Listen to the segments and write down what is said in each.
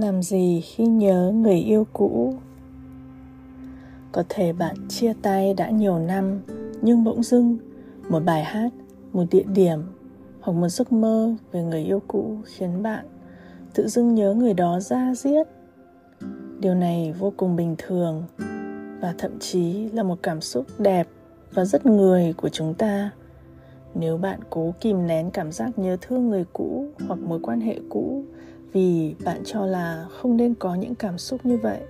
làm gì khi nhớ người yêu cũ có thể bạn chia tay đã nhiều năm, nhưng bỗng dưng một bài hát, một địa điểm hoặc một giấc mơ về người yêu cũ khiến bạn tự dưng nhớ người đó ra diết. điều này vô cùng bình thường và thậm chí là một cảm xúc đẹp và rất người của chúng ta nếu bạn cố kìm nén cảm giác nhớ thương người cũ hoặc mối quan hệ cũ vì bạn cho là không nên có những cảm xúc như vậy,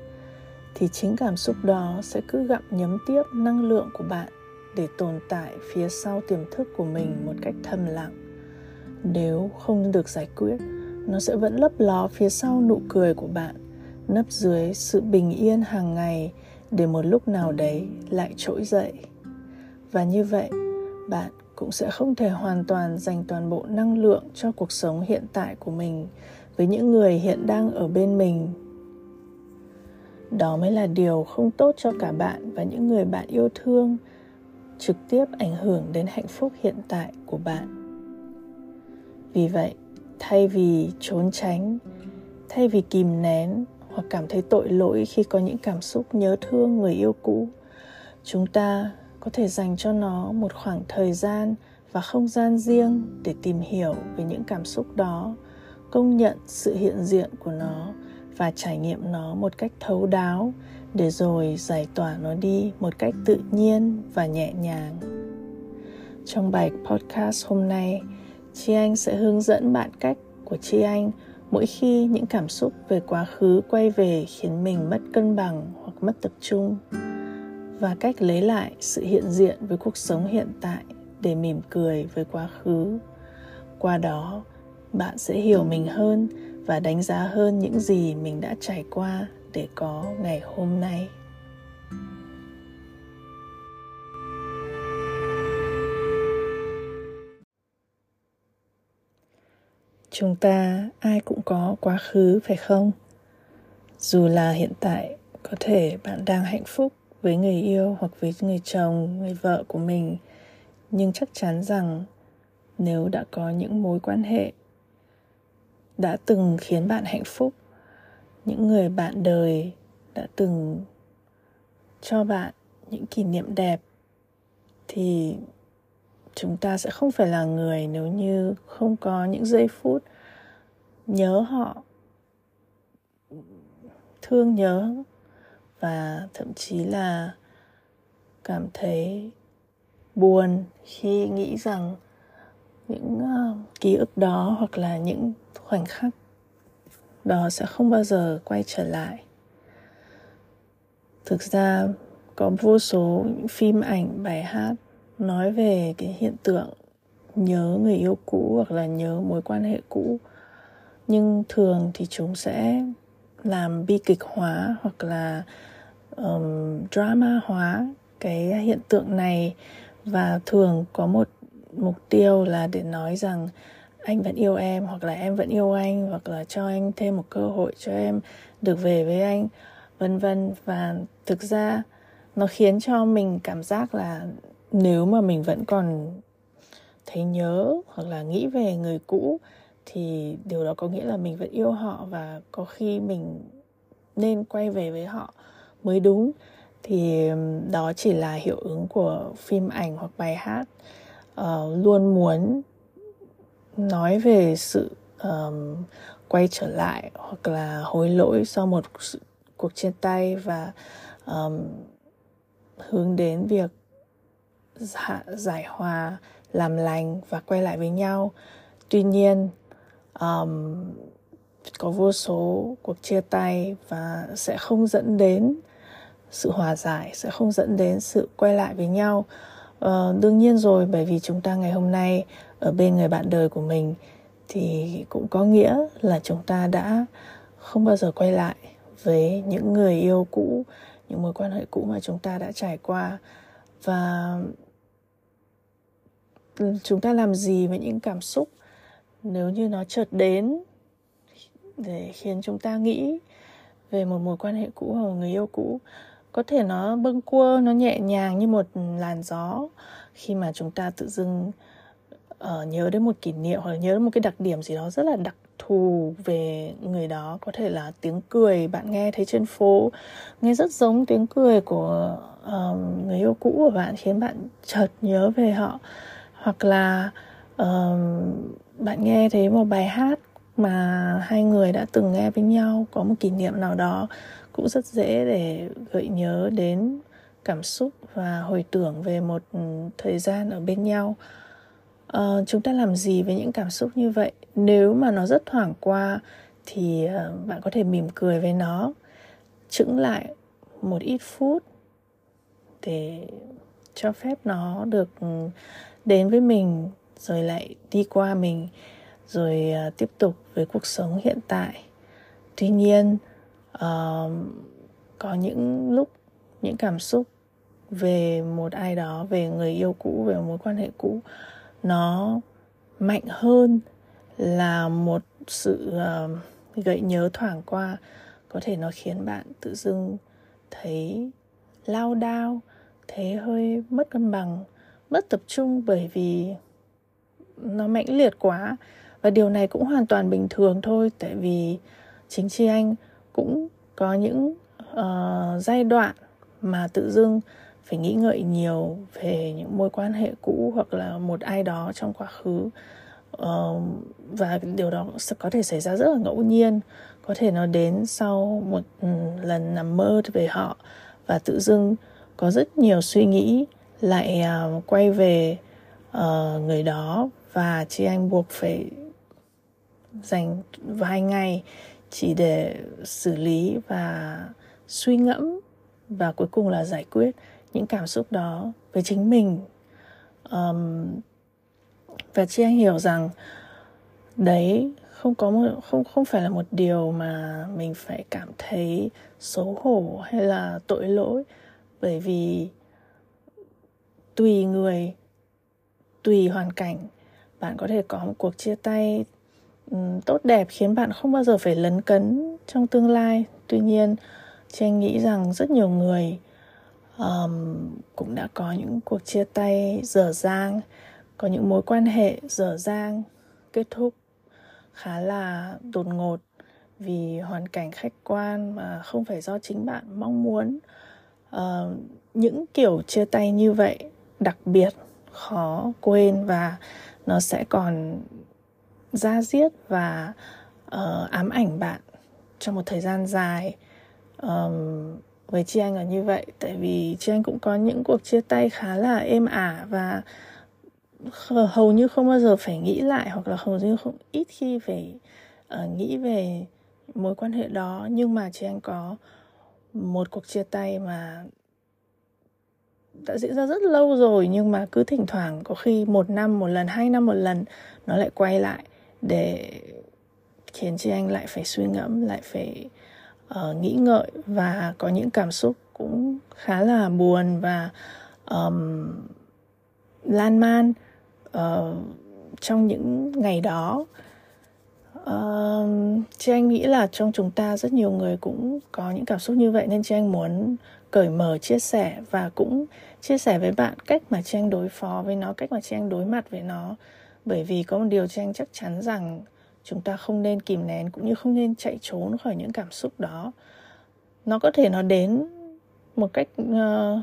thì chính cảm xúc đó sẽ cứ gặm nhấm tiếp năng lượng của bạn để tồn tại phía sau tiềm thức của mình một cách thầm lặng. Nếu không được giải quyết, nó sẽ vẫn lấp ló phía sau nụ cười của bạn, nấp dưới sự bình yên hàng ngày để một lúc nào đấy lại trỗi dậy. Và như vậy, bạn cũng sẽ không thể hoàn toàn dành toàn bộ năng lượng cho cuộc sống hiện tại của mình với những người hiện đang ở bên mình. Đó mới là điều không tốt cho cả bạn và những người bạn yêu thương, trực tiếp ảnh hưởng đến hạnh phúc hiện tại của bạn. Vì vậy, thay vì trốn tránh, thay vì kìm nén hoặc cảm thấy tội lỗi khi có những cảm xúc nhớ thương người yêu cũ, chúng ta có thể dành cho nó một khoảng thời gian và không gian riêng để tìm hiểu về những cảm xúc đó công nhận sự hiện diện của nó và trải nghiệm nó một cách thấu đáo để rồi giải tỏa nó đi một cách tự nhiên và nhẹ nhàng. Trong bài podcast hôm nay, Chi anh sẽ hướng dẫn bạn cách của Chi anh mỗi khi những cảm xúc về quá khứ quay về khiến mình mất cân bằng hoặc mất tập trung và cách lấy lại sự hiện diện với cuộc sống hiện tại để mỉm cười với quá khứ. Qua đó bạn sẽ hiểu mình hơn và đánh giá hơn những gì mình đã trải qua để có ngày hôm nay. Chúng ta ai cũng có quá khứ, phải không? Dù là hiện tại, có thể bạn đang hạnh phúc với người yêu hoặc với người chồng, người vợ của mình, nhưng chắc chắn rằng nếu đã có những mối quan hệ đã từng khiến bạn hạnh phúc. Những người bạn đời đã từng cho bạn những kỷ niệm đẹp thì chúng ta sẽ không phải là người nếu như không có những giây phút nhớ họ, thương nhớ và thậm chí là cảm thấy buồn khi nghĩ rằng những uh, ký ức đó hoặc là những khoảnh khắc đó sẽ không bao giờ quay trở lại. Thực ra có vô số những phim ảnh bài hát nói về cái hiện tượng nhớ người yêu cũ hoặc là nhớ mối quan hệ cũ. Nhưng thường thì chúng sẽ làm bi kịch hóa hoặc là um, drama hóa cái hiện tượng này. Và thường có một mục tiêu là để nói rằng anh vẫn yêu em, hoặc là em vẫn yêu anh, hoặc là cho anh thêm một cơ hội cho em được về với anh, vân vân. Và thực ra nó khiến cho mình cảm giác là nếu mà mình vẫn còn thấy nhớ hoặc là nghĩ về người cũ thì điều đó có nghĩa là mình vẫn yêu họ và có khi mình nên quay về với họ mới đúng. Thì đó chỉ là hiệu ứng của phim ảnh hoặc bài hát uh, luôn muốn nói về sự um, quay trở lại hoặc là hối lỗi sau một sự, cuộc chia tay và um, hướng đến việc dạ, giải hòa làm lành và quay lại với nhau. Tuy nhiên um, có vô số cuộc chia tay và sẽ không dẫn đến sự hòa giải sẽ không dẫn đến sự quay lại với nhau uh, đương nhiên rồi bởi vì chúng ta ngày hôm nay ở bên người bạn đời của mình thì cũng có nghĩa là chúng ta đã không bao giờ quay lại với những người yêu cũ những mối quan hệ cũ mà chúng ta đã trải qua. Và chúng ta làm gì với những cảm xúc nếu như nó chợt đến để khiến chúng ta nghĩ về một mối quan hệ cũ hoặc một người yêu cũ? Có thể nó bâng quơ nó nhẹ nhàng như một làn gió. Khi mà chúng ta tự dưng uh, nhớ đến một kỷ niệm hoặc là nhớ đến một cái đặc điểm gì đó rất là đặc thù về người đó có thể là tiếng cười bạn nghe thấy trên phố nghe rất giống tiếng cười của uh, người yêu cũ của bạn khiến bạn chợt nhớ về họ. Hoặc là uh, bạn nghe thấy một bài hát mà hai người đã từng nghe với nhau có một kỷ niệm nào đó cũng rất dễ để gợi nhớ đến cảm xúc và hồi tưởng về một ừ, thời gian ở bên nhau. Uh, chúng ta làm gì với những cảm xúc như vậy? Nếu mà nó rất thoảng qua thì uh, bạn có thể mỉm cười với nó. Chững lại một ít phút để cho phép nó được ừ, đến với mình rồi lại đi qua mình rồi uh, tiếp tục với cuộc sống hiện tại. Tuy nhiên uh, có những lúc những cảm xúc về một ai đó về người yêu cũ về mối quan hệ cũ nó mạnh hơn là một sự uh, gợi nhớ thoảng qua. Có thể nó khiến bạn tự dưng thấy lao đao thấy hơi mất cân bằng mất tập trung bởi vì nó mãnh liệt quá. Và điều này cũng hoàn toàn bình thường thôi tại vì chính chi anh cũng có những uh, giai đoạn mà tự dưng phải nghĩ ngợi nhiều về những mối quan hệ cũ hoặc là một ai đó trong quá khứ. Uh, và điều đó có thể xảy ra rất là ngẫu nhiên. Có thể nó đến sau một ừ, lần nằm mơ về họ và tự dưng có rất nhiều suy nghĩ lại uh, quay về uh, người đó. Và chị anh buộc phải dành vài ngày chỉ để xử lý và suy ngẫm và cuối cùng là giải quyết những cảm xúc đó với chính mình. Um, và chị anh hiểu rằng đấy không có một không không phải là một điều mà mình phải cảm thấy xấu hổ hay là tội lỗi. Bởi vì tùy người tùy hoàn cảnh bạn có thể có một cuộc chia tay tốt đẹp khiến bạn không bao giờ phải lấn cấn trong tương lai. Tuy nhiên chị nghĩ rằng rất nhiều người um, cũng đã có những cuộc chia tay dở dang có những mối quan hệ dở dang kết thúc khá là đột ngột vì hoàn cảnh khách quan mà không phải do chính bạn mong muốn. Uh, những kiểu chia tay như vậy đặc biệt khó quên và nó sẽ còn ra diết và uh, ám ảnh bạn trong một thời gian dài. Um, với chị anh là như vậy tại vì chị anh cũng có những cuộc chia tay khá là êm ả và hầu như không bao giờ phải nghĩ lại hoặc là hầu như không ít khi phải uh, nghĩ về mối quan hệ đó. Nhưng mà chị anh có một cuộc chia tay mà đã diễn ra rất lâu rồi nhưng mà cứ thỉnh thoảng có khi một năm một lần hai năm một lần nó lại quay lại để khiến chị anh lại phải suy ngẫm lại phải uh, nghĩ ngợi và có những cảm xúc cũng khá là buồn và um, lan man uh, trong những ngày đó. Uh, chị anh nghĩ là trong chúng ta rất nhiều người cũng có những cảm xúc như vậy nên chị anh muốn cởi mở chia sẻ và cũng chia sẻ với bạn cách mà chị anh đối phó với nó cách mà chị anh đối mặt với nó bởi vì có một điều cho anh chắc chắn rằng chúng ta không nên kìm nén cũng như không nên chạy trốn khỏi những cảm xúc đó. Nó có thể nó đến một cách uh,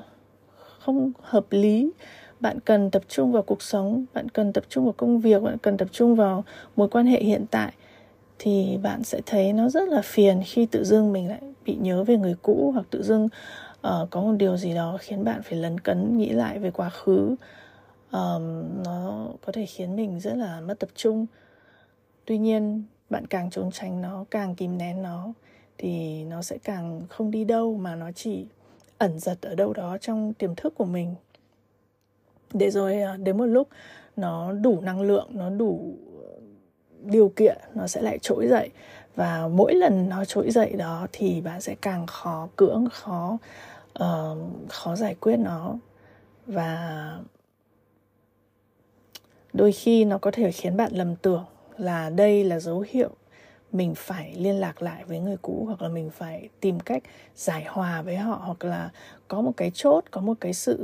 không hợp lý. Bạn cần tập trung vào cuộc sống bạn cần tập trung vào công việc bạn cần tập trung vào mối quan hệ hiện tại thì bạn sẽ thấy nó rất là phiền khi tự dưng mình lại bị nhớ về người cũ hoặc tự dưng uh, có một điều gì đó khiến bạn phải lấn cấn nghĩ lại về quá khứ um, nó có thể khiến mình rất là mất tập trung. Tuy nhiên bạn càng trốn tránh nó càng kìm nén nó thì nó sẽ càng không đi đâu mà nó chỉ ẩn giật ở đâu đó trong tiềm thức của mình. Để rồi ờ, đến một lúc nó đủ năng lượng nó đủ ờ, điều kiện nó sẽ lại trỗi dậy. Và mỗi lần nó trỗi dậy đó thì bạn sẽ càng khó cưỡng khó uh, khó giải quyết nó. Và đôi khi nó có thể khiến bạn lầm tưởng là đây là dấu hiệu mình phải liên lạc lại với người cũ hoặc là mình phải tìm cách giải hòa với họ hoặc là có một cái chốt có một cái sự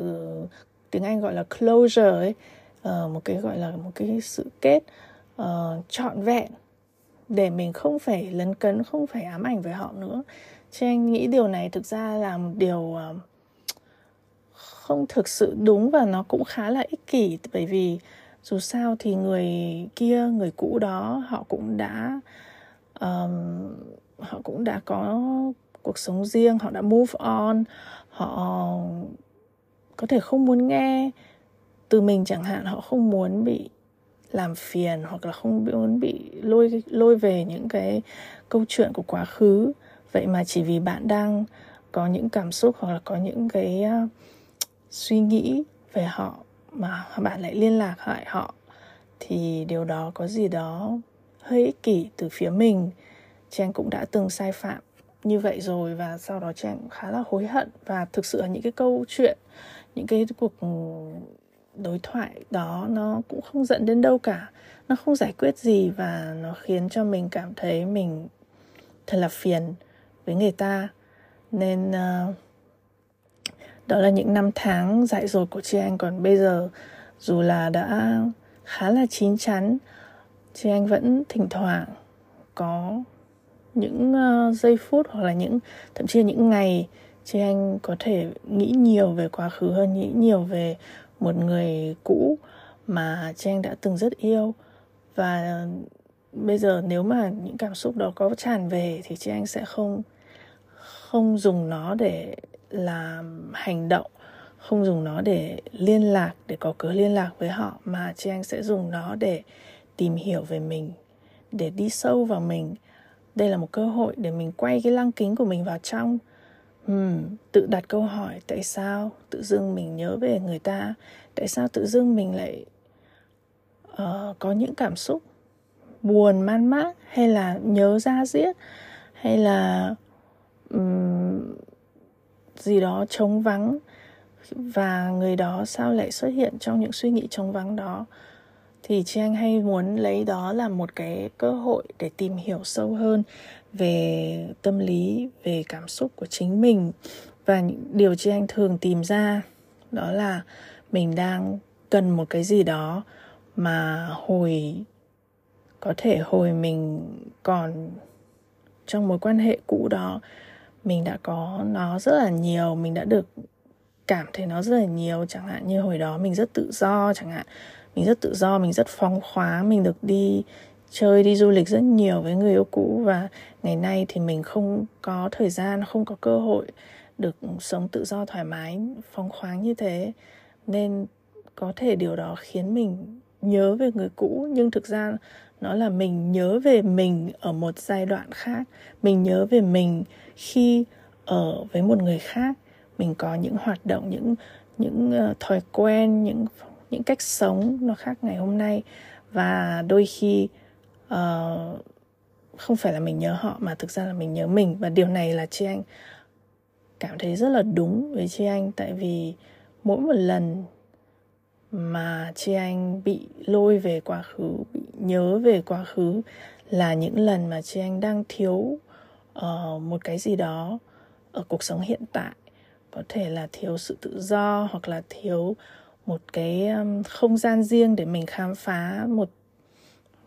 tiếng anh gọi là closure ấy uh, một cái gọi là một cái sự kết uh, trọn vẹn để mình không phải lấn cấn không phải ám ảnh với họ nữa. Chị anh nghĩ điều này thực ra là một điều ờ, không thực sự đúng và nó cũng khá là ích kỷ bởi vì dù sao thì người kia người cũ đó họ cũng đã um, họ cũng đã có cuộc sống riêng họ đã move on họ có thể không muốn nghe từ mình chẳng hạn họ không muốn bị làm phiền hoặc là không muốn bị lôi lôi về những cái câu chuyện của quá khứ. Vậy mà chỉ vì bạn đang có những cảm xúc hoặc là có những cái uh, suy nghĩ về họ mà bạn lại liên lạc hại họ thì điều đó có gì đó hơi ích kỷ từ phía mình. Trang cũng đã từng sai phạm như vậy rồi và sau đó Trang khá là hối hận và thực sự là những cái câu chuyện những cái cuộc ừ, đối thoại đó nó cũng không dẫn đến đâu cả. Nó không giải quyết gì và nó khiến cho mình cảm thấy mình thật là phiền với người ta. Nên uh, đó là những năm tháng dại dột của chị anh. Còn bây giờ dù là đã khá là chín chắn chị anh vẫn thỉnh thoảng có những uh, giây phút hoặc là những thậm chí là những ngày chị anh có thể nghĩ nhiều về quá khứ hơn nghĩ nhiều về một người cũ mà chị anh đã từng rất yêu. Và bây giờ nếu mà những cảm xúc đó có tràn về thì chị anh sẽ không không dùng nó để là hành động không dùng nó để liên lạc để có cớ liên lạc với họ mà chị anh sẽ dùng nó để tìm hiểu về mình để đi sâu vào mình. Đây là một cơ hội để mình quay cái lăng kính của mình vào trong. Uhm, tự đặt câu hỏi tại sao tự dưng mình nhớ về người ta? Tại sao tự dưng mình lại uh, có những cảm xúc buồn man mác? Hay là nhớ ra giết? Hay là um, gì đó trống vắng và người đó sao lại xuất hiện trong những suy nghĩ trống vắng đó? Thì chị anh hay muốn lấy đó là một cái cơ hội để tìm hiểu sâu hơn về tâm lý, về cảm xúc của chính mình. Và điều chị anh thường tìm ra đó là mình đang cần một cái gì đó mà hồi, có thể hồi mình còn trong mối quan hệ cũ đó mình đã có nó rất là nhiều, mình đã được cảm thấy nó rất là nhiều. Chẳng hạn như hồi đó mình rất tự do, chẳng hạn mình rất tự do, mình rất phóng khoáng, mình được đi chơi, đi du lịch rất nhiều với người yêu cũ. Và ngày nay thì mình không có thời gian, không có cơ hội được sống tự do thoải mái, phóng khoáng như thế. Nên có thể điều đó khiến mình nhớ về người cũ. Nhưng thực ra nó là mình nhớ về mình ở một giai đoạn khác. Mình nhớ về mình khi ở với một người khác. Mình có những hoạt động những những uh, thói quen những những cách sống nó khác ngày hôm nay. Và đôi khi uh, không phải là mình nhớ họ mà thực ra là mình nhớ mình. Và điều này là chị anh cảm thấy rất là đúng với chị anh. Tại vì mỗi một lần mà chị anh bị lôi về quá khứ bị nhớ về quá khứ là những lần mà chị anh đang thiếu uh, một cái gì đó ở cuộc sống hiện tại. Có thể là thiếu sự tự do hoặc là thiếu một cái um, không gian riêng để mình khám phá một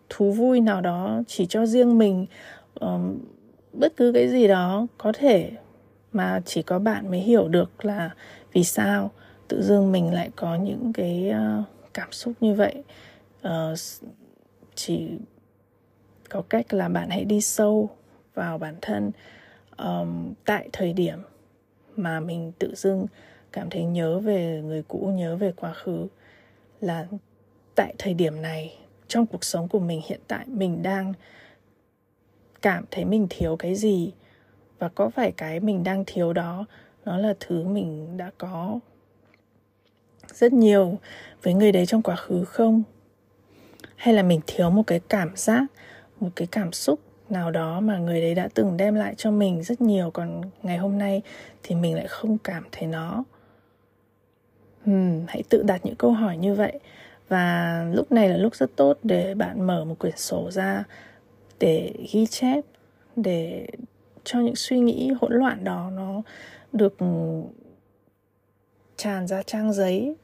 thú vui nào đó chỉ cho riêng mình. Um, bất cứ cái gì đó có thể mà chỉ có bạn mới hiểu được là vì sao tự dưng mình lại có những cái ờ, cảm xúc như vậy. Ờ, chỉ có cách là bạn hãy đi sâu vào bản thân. Um, tại thời điểm mà mình tự dưng cảm thấy nhớ về người cũ nhớ về quá khứ là tại thời điểm này trong cuộc sống của mình hiện tại mình đang cảm thấy mình thiếu cái gì và có phải cái mình đang thiếu đó nó là thứ mình đã có rất nhiều với người đấy trong quá khứ không? Hay là mình thiếu một cái cảm giác một cái cảm xúc nào đó mà người đấy đã từng đem lại cho mình rất nhiều còn ngày hôm nay thì mình lại không cảm thấy nó? Uhm, hãy tự đặt những câu hỏi như vậy. Và lúc này là lúc rất tốt để bạn mở một quyển sổ ra để ghi chép để cho những suy nghĩ hỗn loạn đó nó được tràn ra trang giấy.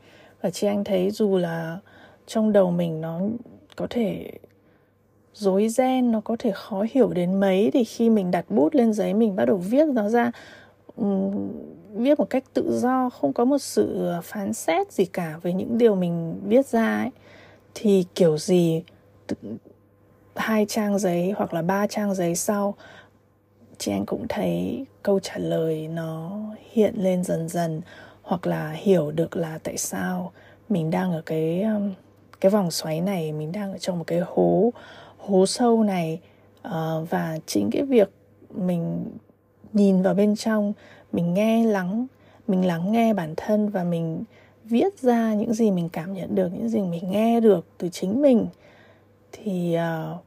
Và chị anh thấy dù là trong đầu mình nó có thể rối ren nó có thể khó hiểu đến mấy thì khi mình đặt bút lên giấy mình bắt đầu viết nó ra um, viết một cách tự do không có một sự ờ, phán xét gì cả về những điều mình viết ra ấy thì kiểu gì hai trang giấy hoặc là ba trang giấy sau chị anh cũng thấy câu trả lời nó hiện lên dần dần hoặc là hiểu được là tại sao mình đang ở cái um, cái vòng xoáy này mình đang ở trong một cái hố hố sâu này uh, và chính cái việc mình nhìn vào bên trong mình nghe lắng mình lắng nghe bản thân và mình viết ra những gì mình cảm nhận được những gì mình nghe được từ chính mình thì uh,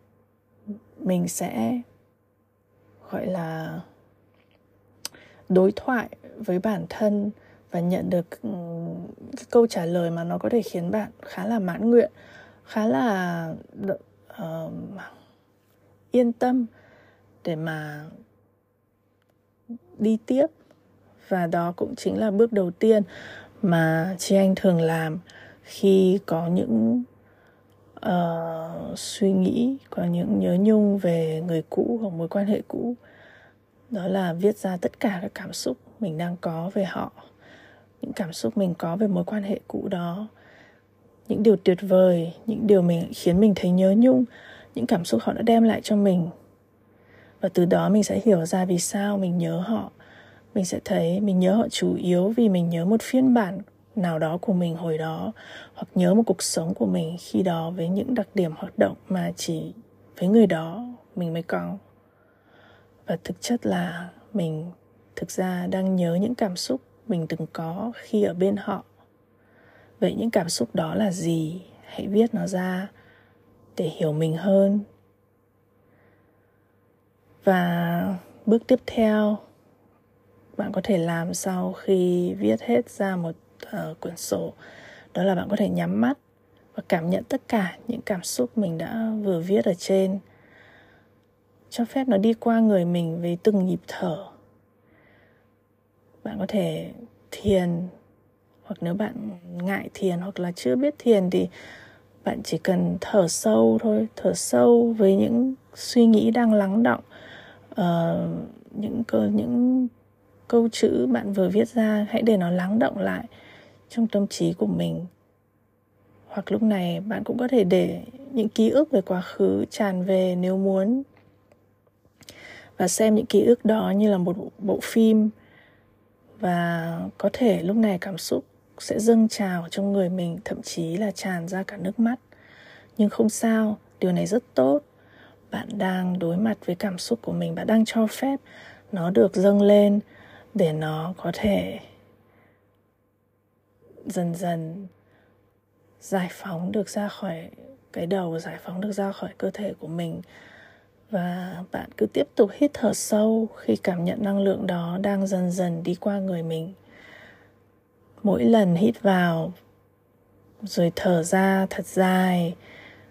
mình sẽ gọi là đối thoại với bản thân và nhận được ừ, cái câu trả lời mà nó có thể khiến bạn khá là mãn nguyện khá là uh, yên tâm để mà đi tiếp. Và đó cũng chính là bước đầu tiên mà chị anh thường làm khi có những uh, suy nghĩ có những nhớ nhung về người cũ hoặc mối quan hệ cũ. Đó là viết ra tất cả các cảm xúc mình đang có về họ những cảm xúc mình có về mối quan hệ cũ đó, những điều tuyệt vời, những điều mình, khiến mình thấy nhớ nhung, những cảm xúc họ đã đem lại cho mình. Và từ đó mình sẽ hiểu ra vì sao mình nhớ họ. Mình sẽ thấy mình nhớ họ chủ yếu vì mình nhớ một phiên bản nào đó của mình hồi đó, hoặc nhớ một cuộc sống của mình khi đó với những đặc điểm hoạt động mà chỉ với người đó mình mới có. Và thực chất là mình thực ra đang nhớ những cảm xúc mình từng có khi ở bên họ. Vậy những cảm xúc đó là gì? Hãy viết nó ra để hiểu mình hơn. Và bước tiếp theo bạn có thể làm sau khi viết hết ra một uh, quyển sổ. Đó là bạn có thể nhắm mắt và cảm nhận tất cả những cảm xúc mình đã vừa viết ở trên. Cho phép nó đi qua người mình với từng nhịp thở bạn có thể thiền hoặc nếu bạn ngại thiền hoặc là chưa biết thiền thì bạn chỉ cần thở sâu thôi thở sâu với những suy nghĩ đang lắng động uh, những cơ những câu chữ bạn vừa viết ra hãy để nó lắng động lại trong tâm trí của mình. Hoặc lúc này bạn cũng có thể để những ký ức về quá khứ tràn về nếu muốn. Và xem những ký ức đó như là một bộ phim và có thể lúc này cảm xúc sẽ dâng trào trong người mình, thậm chí là tràn ra cả nước mắt. Nhưng không sao, điều này rất tốt. Bạn đang đối mặt với cảm xúc của mình, bạn đang cho phép nó được dâng lên để nó có thể dần dần giải phóng được ra khỏi cái đầu, giải phóng được ra khỏi cơ thể của mình và bạn cứ tiếp tục hít thở sâu khi cảm nhận năng lượng đó đang dần dần đi qua người mình. Mỗi lần hít vào, rồi thở ra thật dài,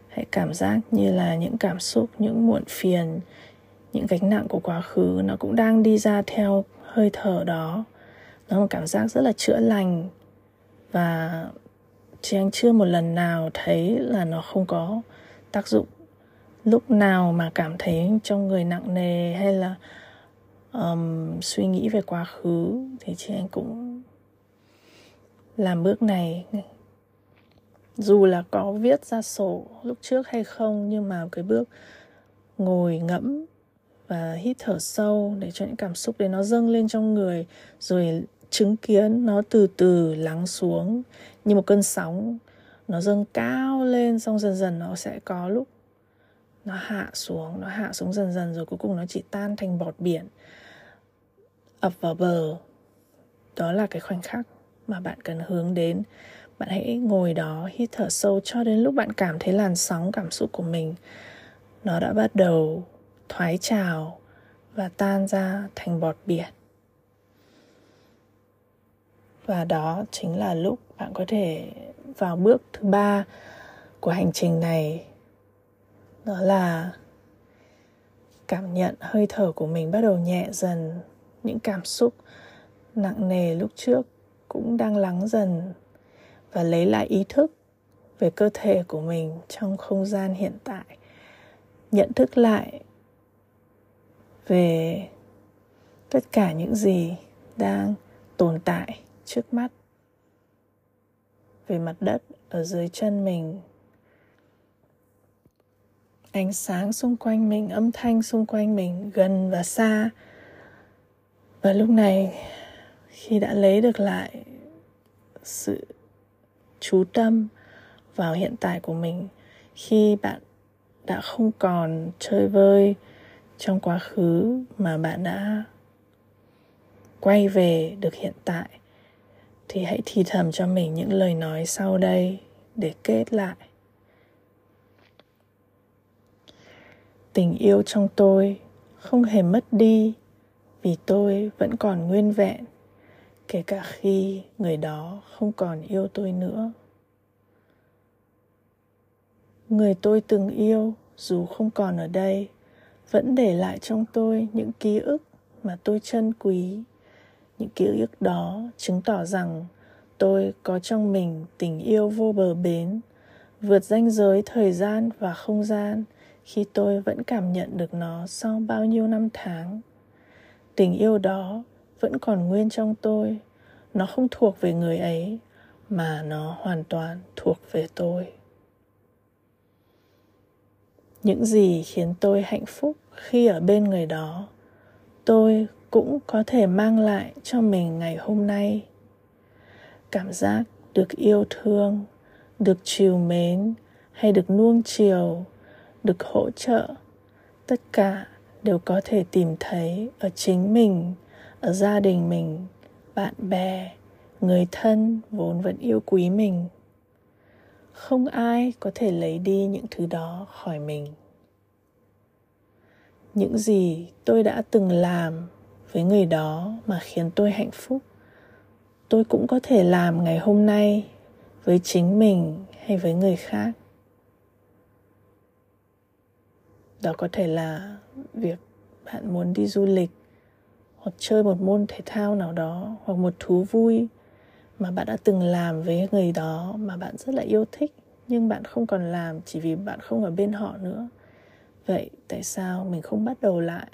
hãy cảm giác như là những cảm xúc, những muộn phiền, những gánh nặng của quá khứ nó cũng đang đi ra theo hơi thở đó. Nó là một cảm giác rất là chữa lành. Và chị anh chưa một lần nào thấy là nó không có tác dụng lúc nào mà cảm thấy trong người nặng nề hay là um, suy nghĩ về quá khứ thì chị anh cũng làm bước này. Dù là có viết ra sổ lúc trước hay không nhưng mà cái bước ngồi ngẫm và hít thở sâu để cho những cảm xúc đấy nó dâng lên trong người rồi chứng kiến nó từ từ lắng xuống như một cơn sóng nó dâng cao lên xong dần dần nó sẽ có lúc nó hạ xuống, nó hạ xuống dần dần rồi cuối cùng nó chỉ tan thành bọt biển, ập vào bờ. Đó là cái khoảnh khắc mà bạn cần hướng đến. Bạn hãy ngồi đó, hít thở sâu cho đến lúc bạn cảm thấy làn sóng cảm xúc của mình, nó đã bắt đầu thoái trào và tan ra thành bọt biển. Và đó chính là lúc bạn có thể vào bước thứ ba của hành trình này đó là cảm nhận hơi thở của mình bắt đầu nhẹ dần. Những cảm xúc nặng nề lúc trước cũng đang lắng dần và lấy lại ý thức về cơ thể của mình trong không gian hiện tại. Nhận thức lại về tất cả những gì đang tồn tại trước mắt về mặt đất ở dưới chân mình ánh sáng xung quanh mình, âm thanh xung quanh mình, gần và xa. Và lúc này, khi đã lấy được lại sự chú tâm vào hiện tại của mình, khi bạn đã không còn chơi vơi trong quá khứ mà bạn đã quay về được hiện tại, thì hãy thì thầm cho mình những lời nói sau đây để kết lại. Tình yêu trong tôi không hề mất đi vì tôi vẫn còn nguyên vẹn, kể cả khi người đó không còn yêu tôi nữa. Người tôi từng yêu dù không còn ở đây vẫn để lại trong tôi những ký ức mà tôi trân quý. Những ký ức đó chứng tỏ rằng tôi có trong mình tình yêu vô bờ bến, vượt ranh giới thời gian và không gian khi tôi vẫn cảm nhận được nó sau bao nhiêu năm tháng. Tình yêu đó vẫn còn nguyên trong tôi. Nó không thuộc về người ấy, mà nó hoàn toàn thuộc về tôi. Những gì khiến tôi hạnh phúc khi ở bên người đó, tôi cũng có thể mang lại cho mình ngày hôm nay. Cảm giác được yêu thương, được chiều mến hay được nuông chiều được hỗ trợ. Tất cả đều có thể tìm thấy ở chính mình, ở gia đình mình, bạn bè, người thân vốn vẫn yêu quý mình. Không ai có thể lấy đi những thứ đó khỏi mình. Những gì tôi đã từng làm với người đó mà khiến tôi hạnh phúc, tôi cũng có thể làm ngày hôm nay với chính mình hay với người khác. Đó có thể là việc bạn muốn đi du lịch hoặc chơi một môn thể thao nào đó hoặc một thú vui mà bạn đã từng làm với người đó mà bạn rất là yêu thích nhưng bạn không còn làm chỉ vì bạn không ở bên họ nữa. Vậy tại sao mình không bắt đầu lại?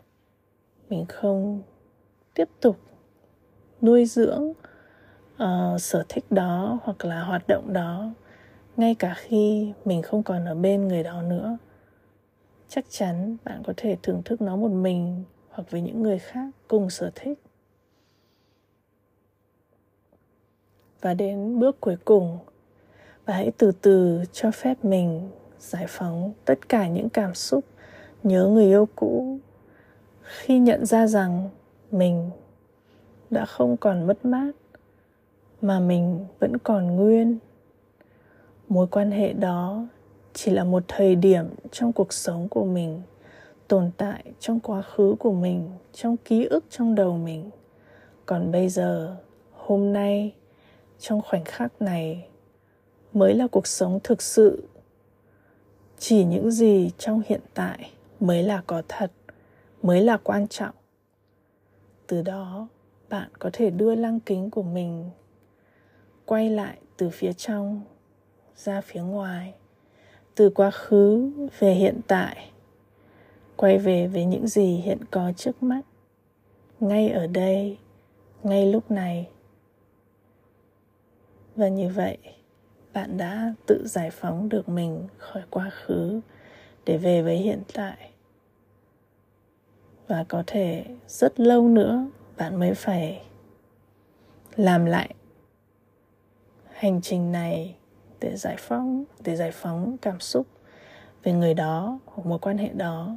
Mình không tiếp tục nuôi dưỡng uh, sở thích đó hoặc là hoạt động đó ngay cả khi mình không còn ở bên người đó nữa chắc chắn bạn có thể thưởng thức nó một mình hoặc với những người khác cùng sở thích. Và đến bước cuối cùng và hãy từ từ cho phép mình giải phóng tất cả những cảm xúc, nhớ người yêu cũ khi nhận ra rằng mình đã không còn mất mát, mà mình vẫn còn nguyên. Mối quan hệ đó chỉ là một thời điểm trong cuộc sống của mình, tồn tại trong quá khứ của mình, trong ký ức trong đầu mình. Còn bây giờ, hôm nay, trong khoảnh khắc này, mới là cuộc sống thực sự. Chỉ những gì trong hiện tại mới là có thật, mới là quan trọng. Từ đó, bạn có thể đưa lăng kính của mình quay lại từ phía trong, ra phía ngoài từ quá khứ về hiện tại, quay về với những gì hiện có trước mắt, ngay ở đây, ngay lúc này. Và như vậy, bạn đã tự giải phóng được mình khỏi quá khứ để về với hiện tại. Và có thể rất lâu nữa bạn mới phải làm lại hành trình này để giải phóng, để giải phóng cảm xúc về người đó, hoặc mối quan hệ đó.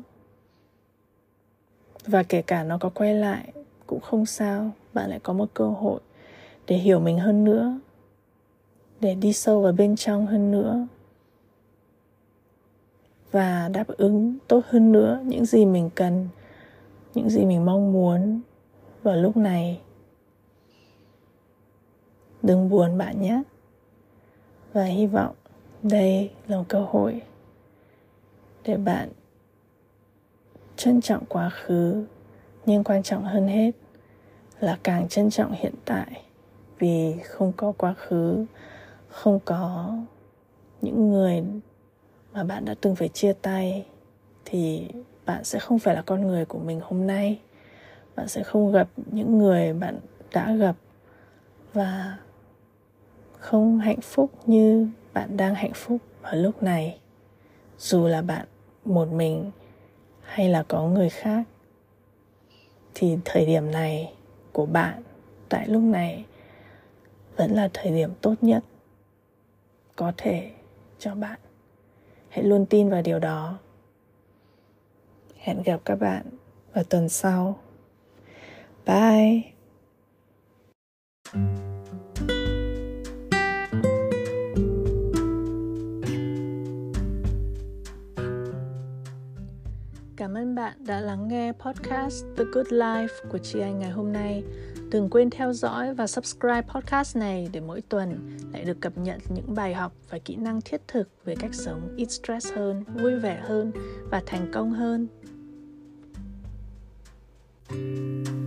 Và kể cả nó có quay lại, cũng không sao. Bạn lại có một cơ hội để hiểu mình hơn nữa, để đi sâu vào bên trong hơn nữa, và đáp ứng tốt hơn nữa những gì mình cần, những gì mình mong muốn vào lúc này. Đừng buồn bạn nhé và hy vọng đây là một cơ hội để bạn trân trọng quá khứ, nhưng quan trọng hơn hết là càng trân trọng hiện tại vì không có quá khứ, không có những người mà bạn đã từng phải chia tay, thì thì bạn sẽ không phải là con người của mình hôm nay. Bạn sẽ không gặp những người bạn đã gặp. Và không hạnh phúc như bạn đang hạnh phúc ở lúc này. Dù là bạn một mình hay là có người khác, thì thời điểm này của bạn tại lúc này vẫn là thời điểm tốt nhất có thể cho bạn. Hãy luôn tin vào điều đó. Hẹn gặp các bạn vào tuần sau. Bye! Cảm ơn bạn đã lắng nghe podcast The Good Life của chị Anh ngày hôm nay. Đừng quên theo dõi và subscribe podcast này để mỗi tuần lại được cập nhật những bài học và kỹ năng thiết thực về cách sống ít stress hơn, vui vẻ hơn và thành công hơn. thank you